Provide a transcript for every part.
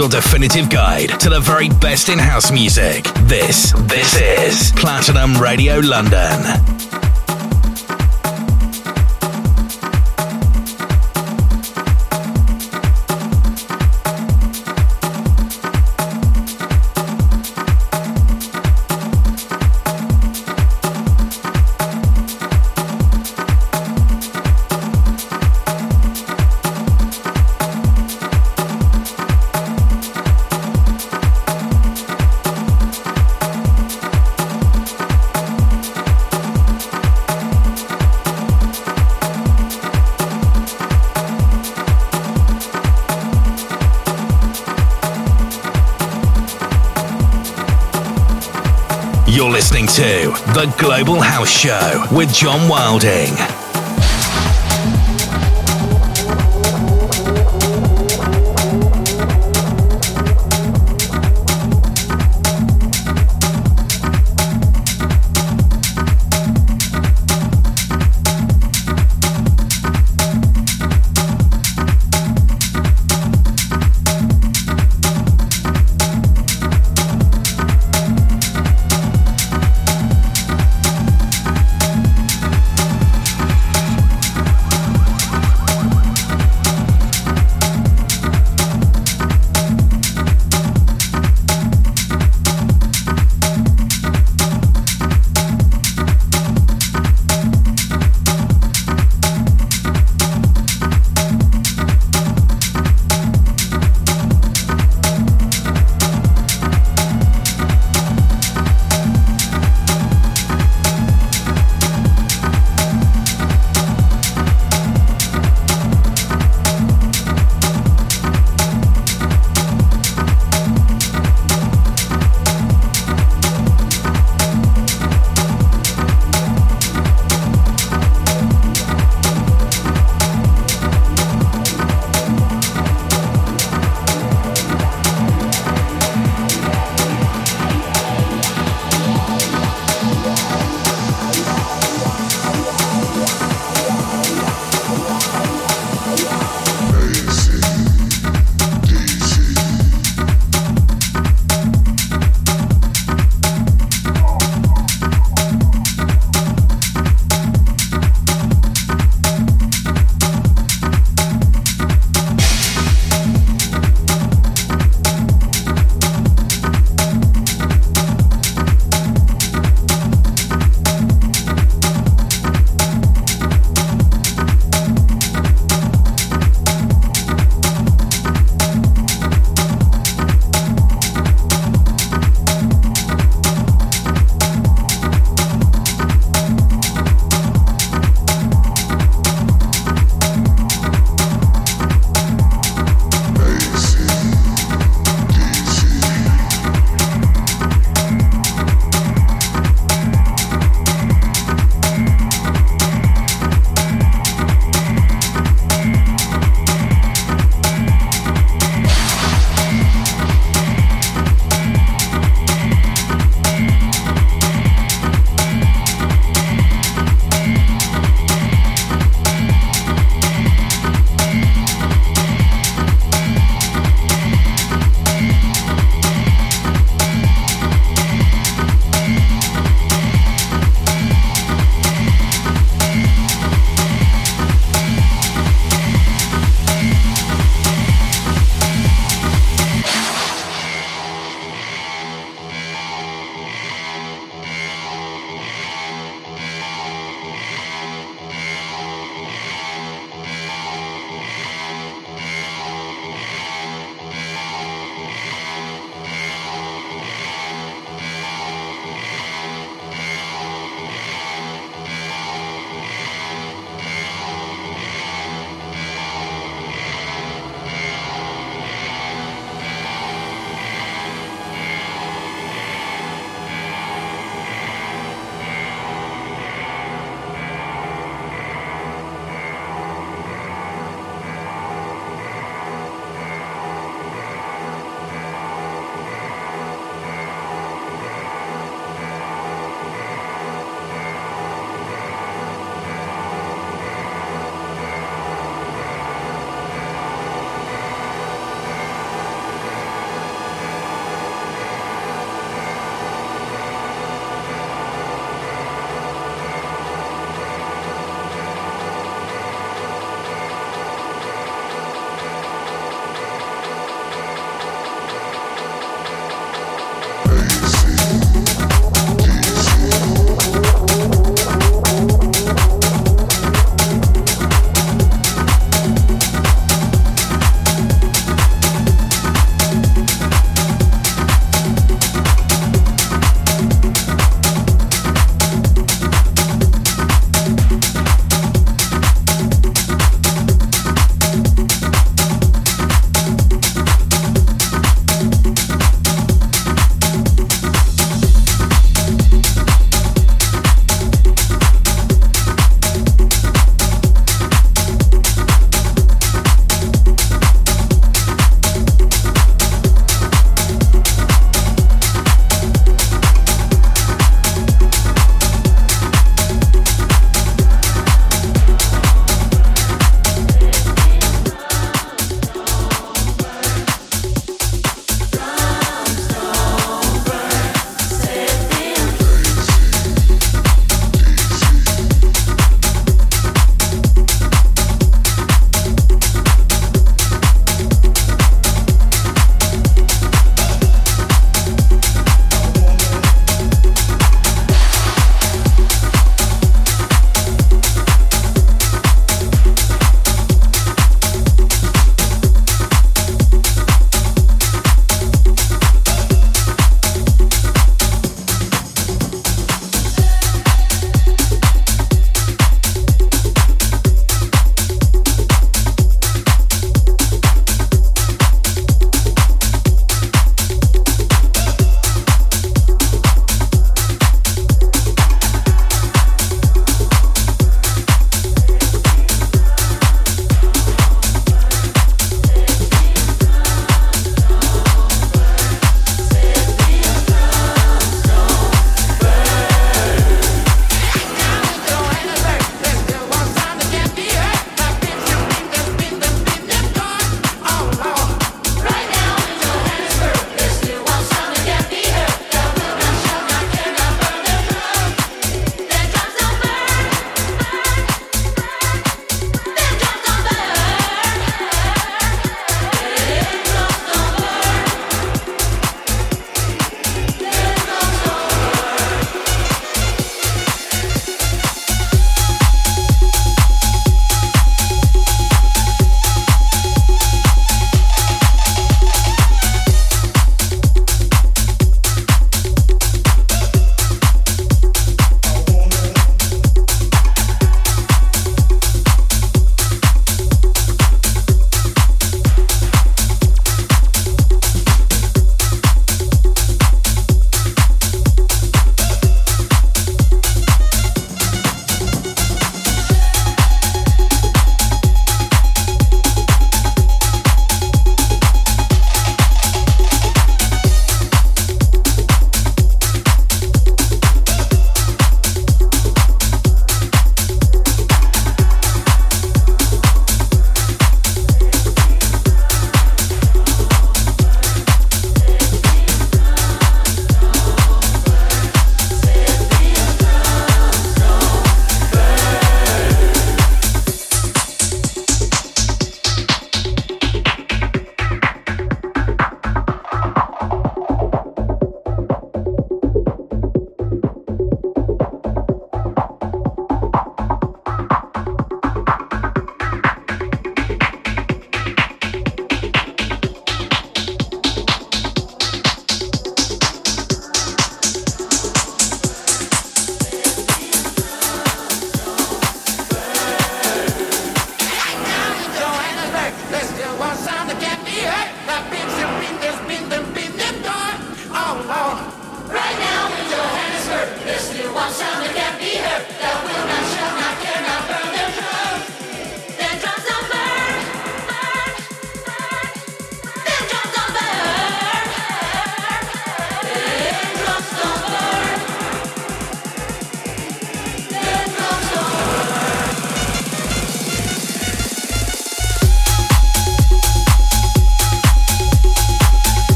your definitive guide to the very best in house music. This, this is Platinum Radio London. The Global House Show with John Wilding.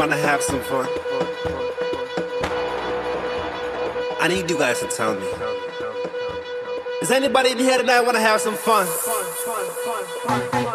Trying to have some fun. I need you guys to tell me. Is anybody in here tonight want to have some fun? best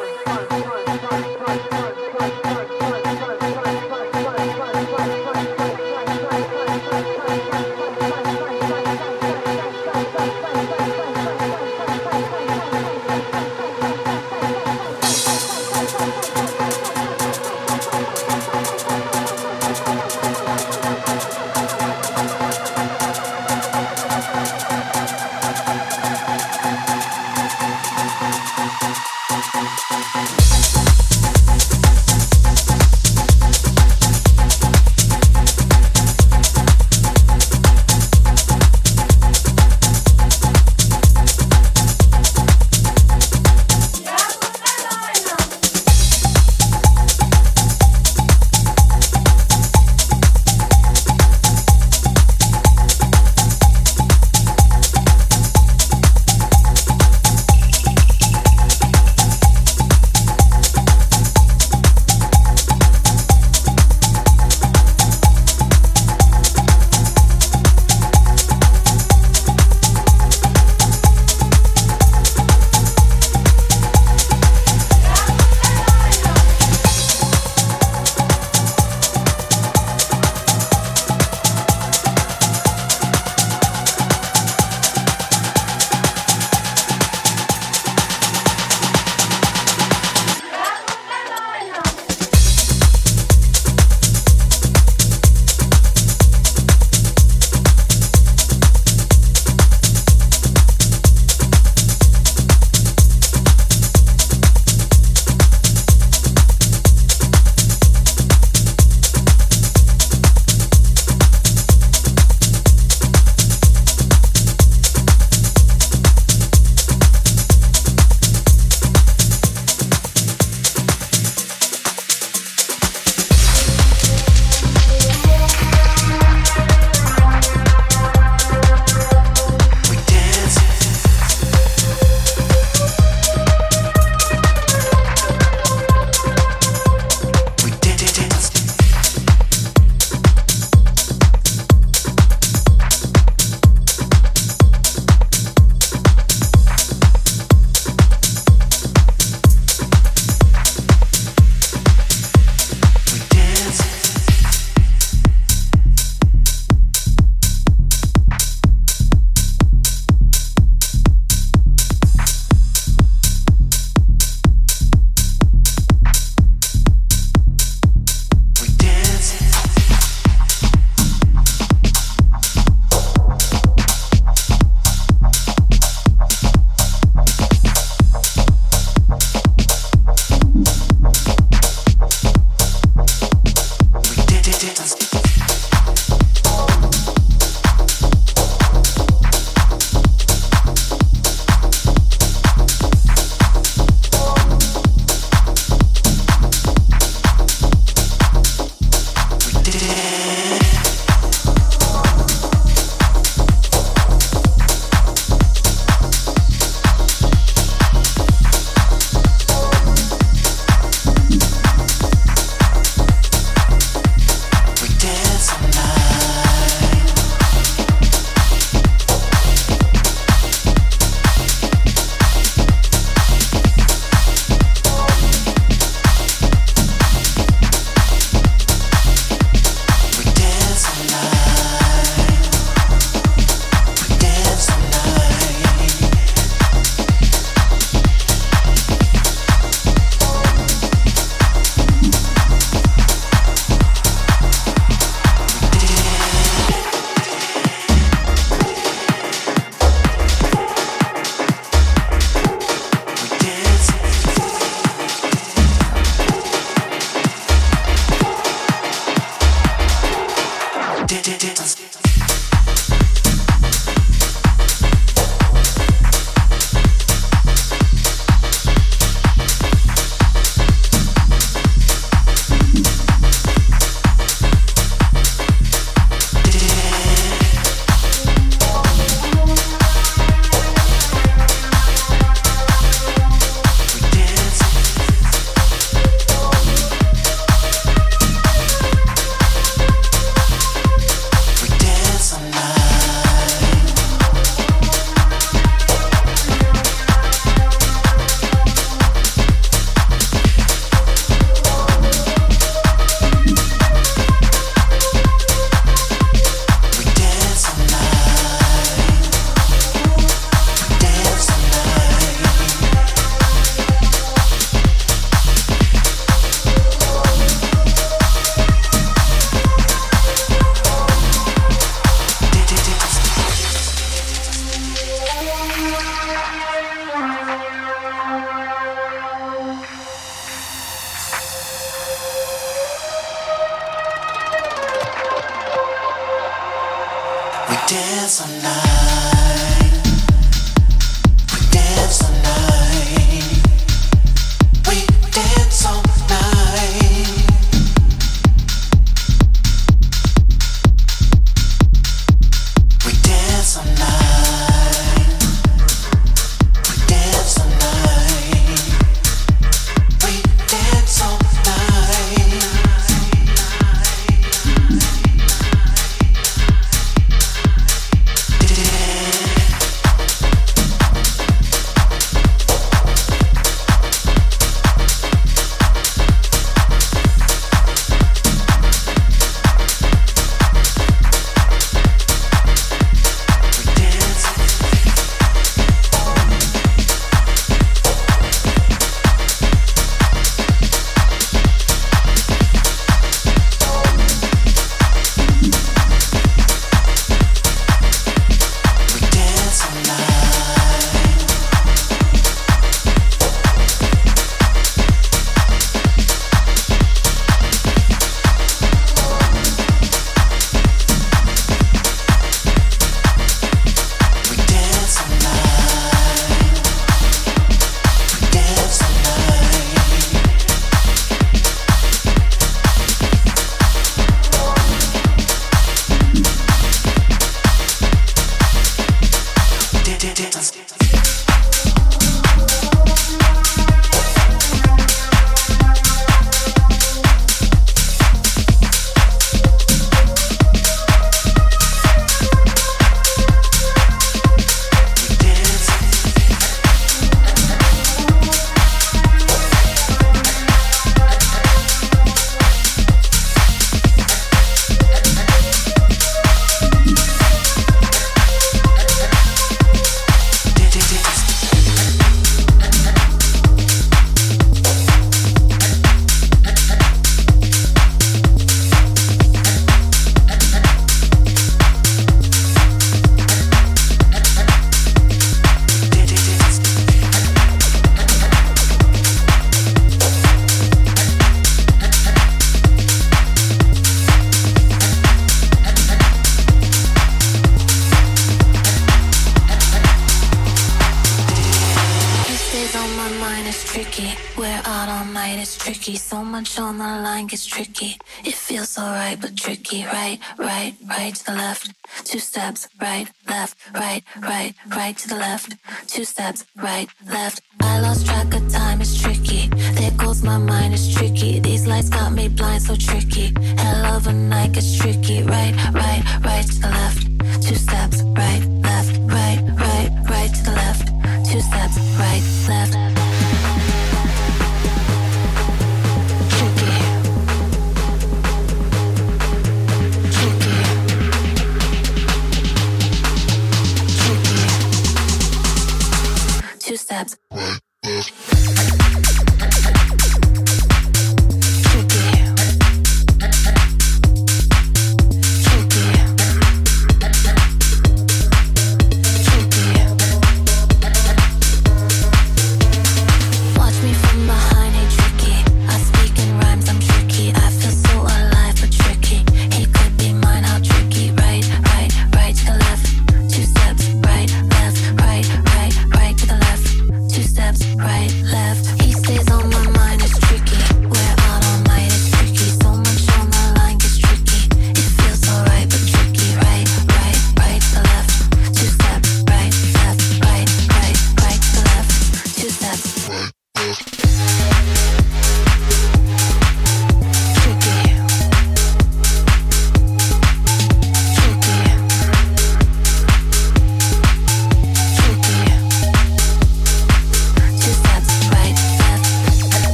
right to the left, two steps, right, left, right, right, right to the left, two steps, right,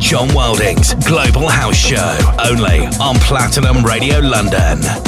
John Wilding's Global House Show, only on Platinum Radio London.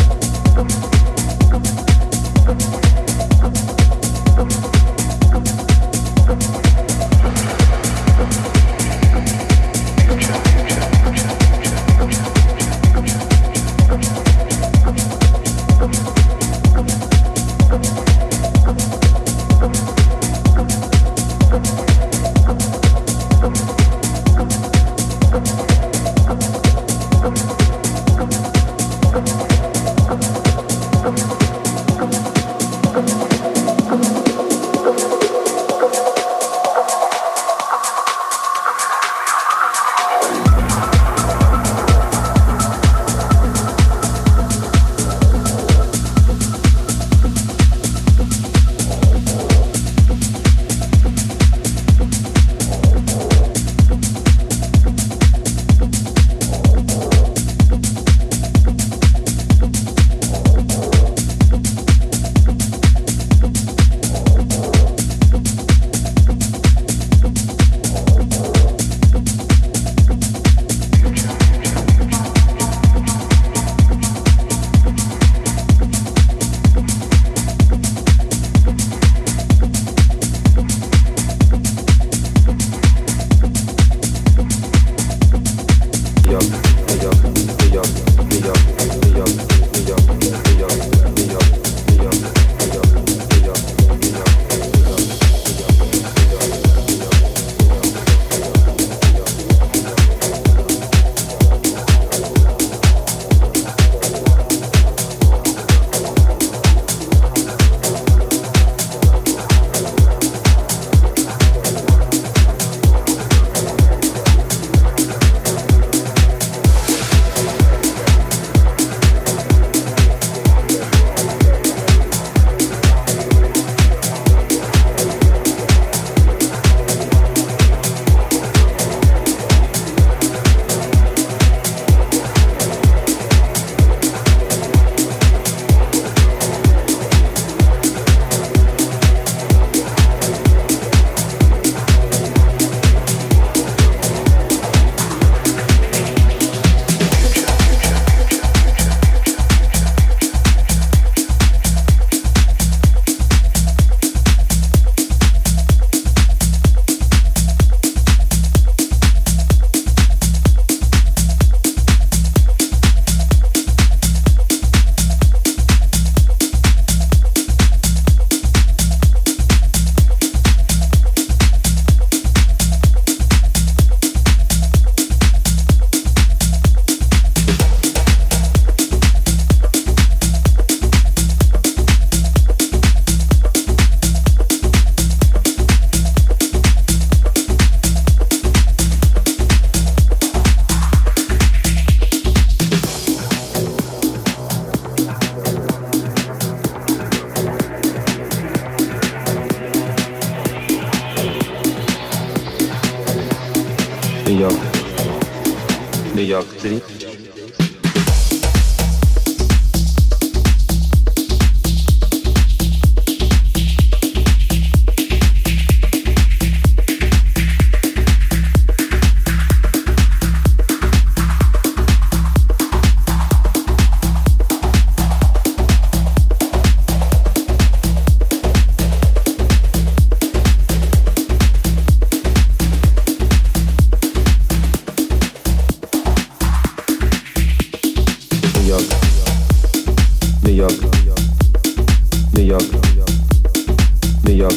ne yap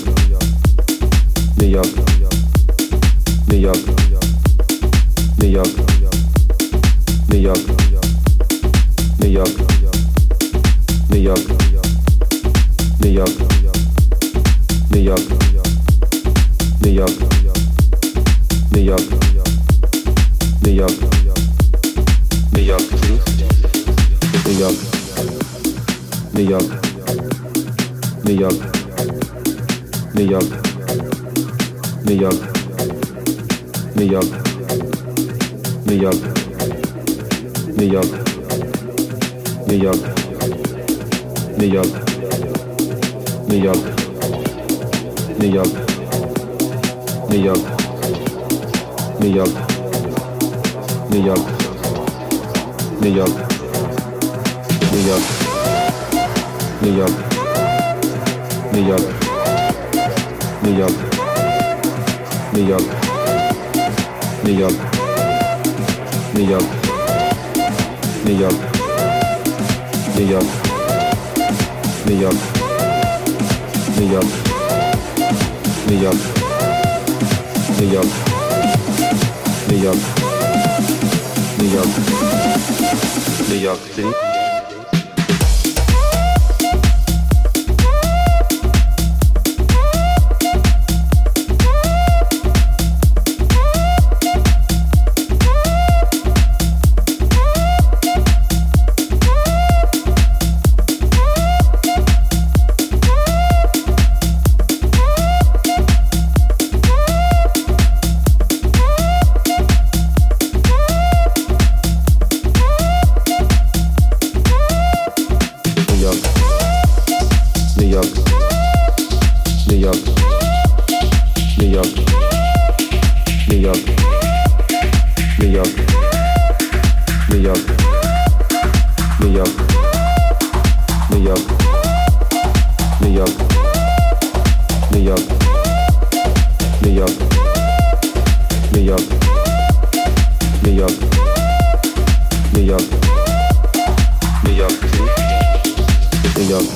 ne yap ne yap ne yap ne yap ne yap ne yap ne yap ne yap ne yap ne yap ne yap ne yap ne yap ne yap ne yap Niyaz Niyaz Niyaz Niyaz Niyaz Niyaz Niyaz Niyaz Niyaz Niyaz Niyaz Niyaz Niyaz Niyaz Niyaz Niyaz Nyhjälp. Nyhjälp. Nyhjälp. Nyhjälp. Nyhjälp. Nyhjälp. Nyhjälp. Nyhjälp. Nyhjälp. Nyhjälp. Nyhjälp. Nyhjälp. Nyhjälp. Nyhjälp. New York, New York, New York, New York, New York, New York, New York, New York,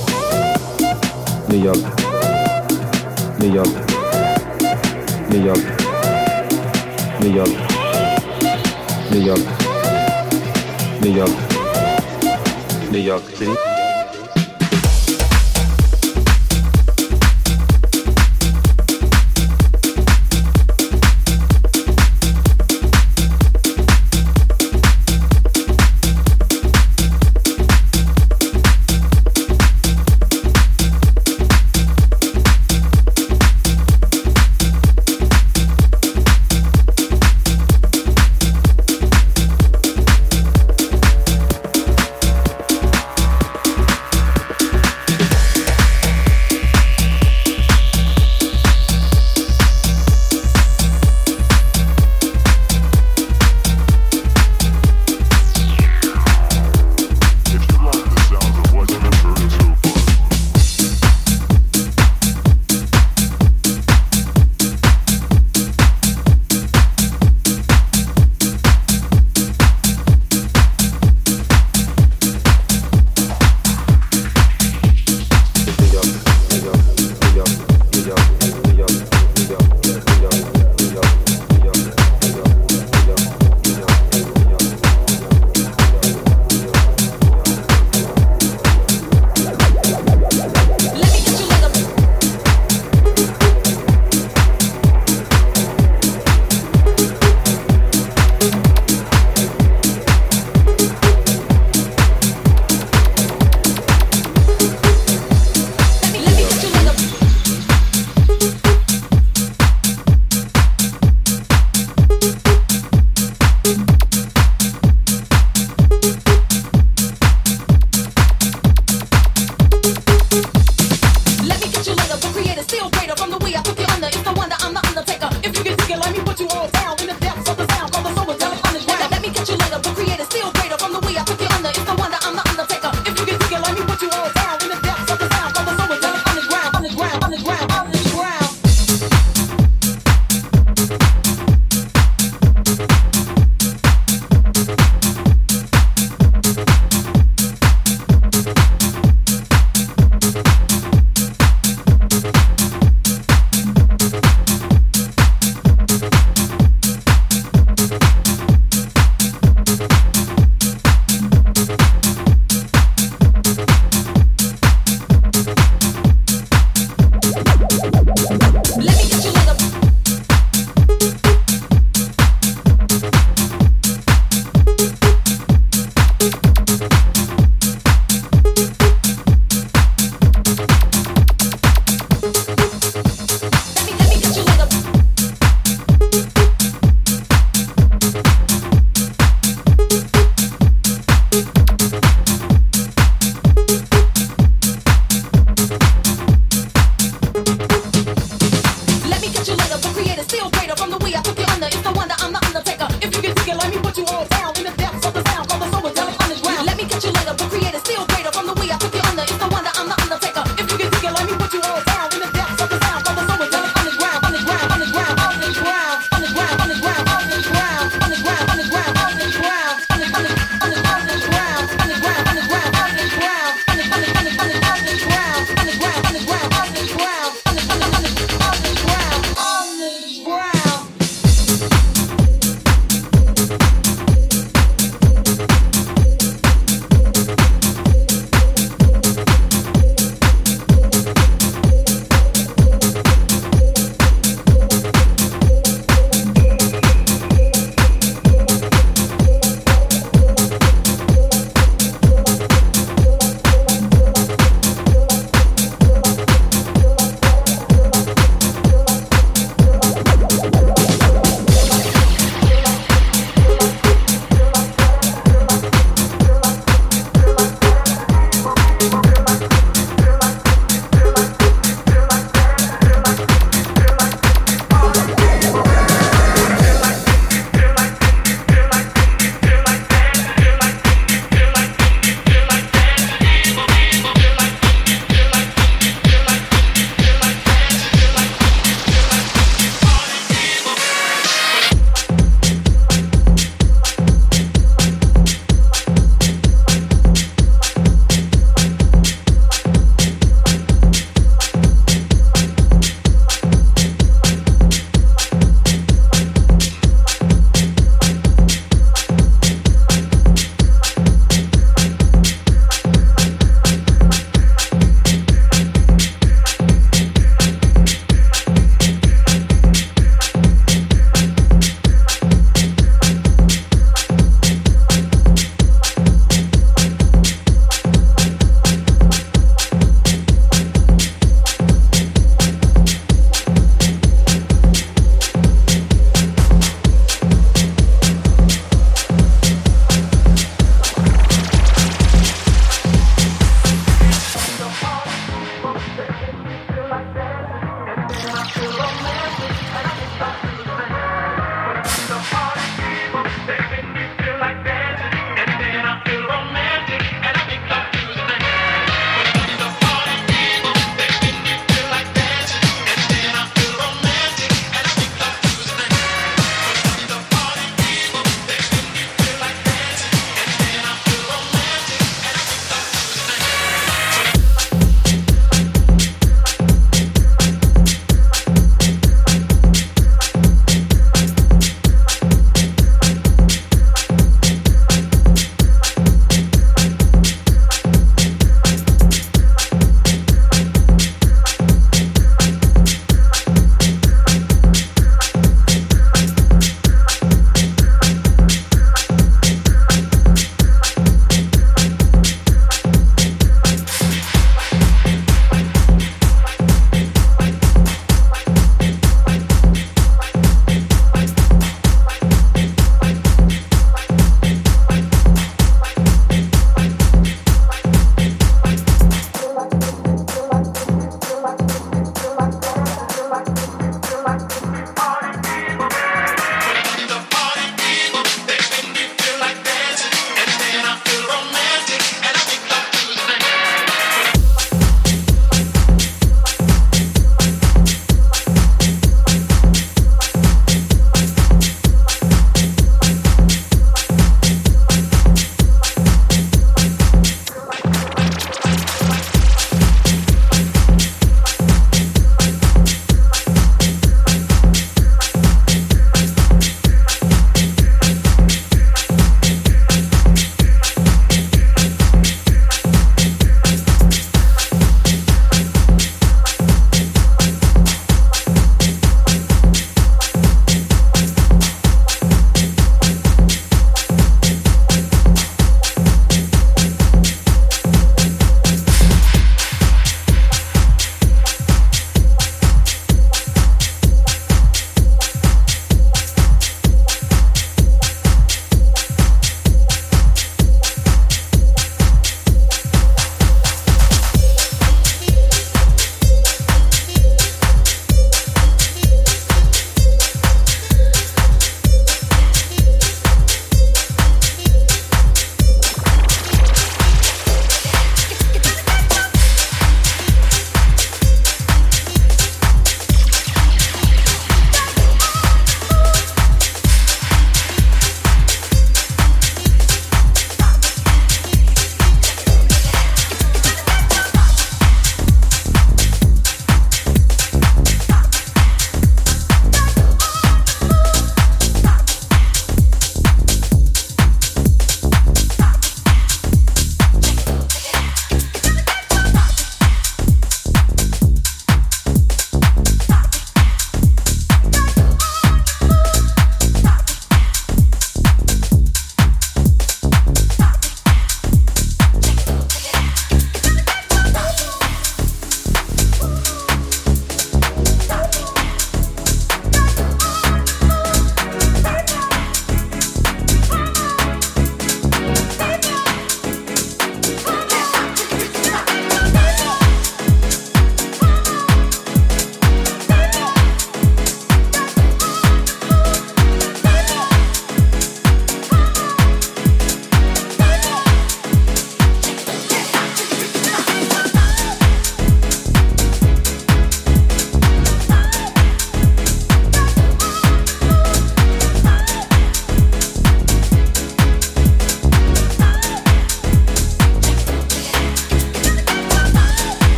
New York, New York, New York, New York, New York, New York, New York, New York.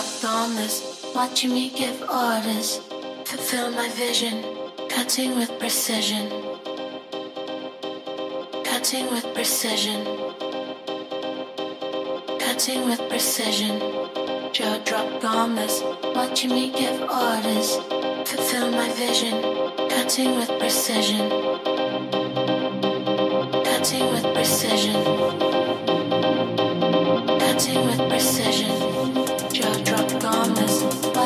dropped on watching me give orders, fulfill my vision, cutting with precision, cutting with precision, cutting with precision. Joe dropped on watching me give orders, fulfill my vision, cutting with precision, cutting with precision.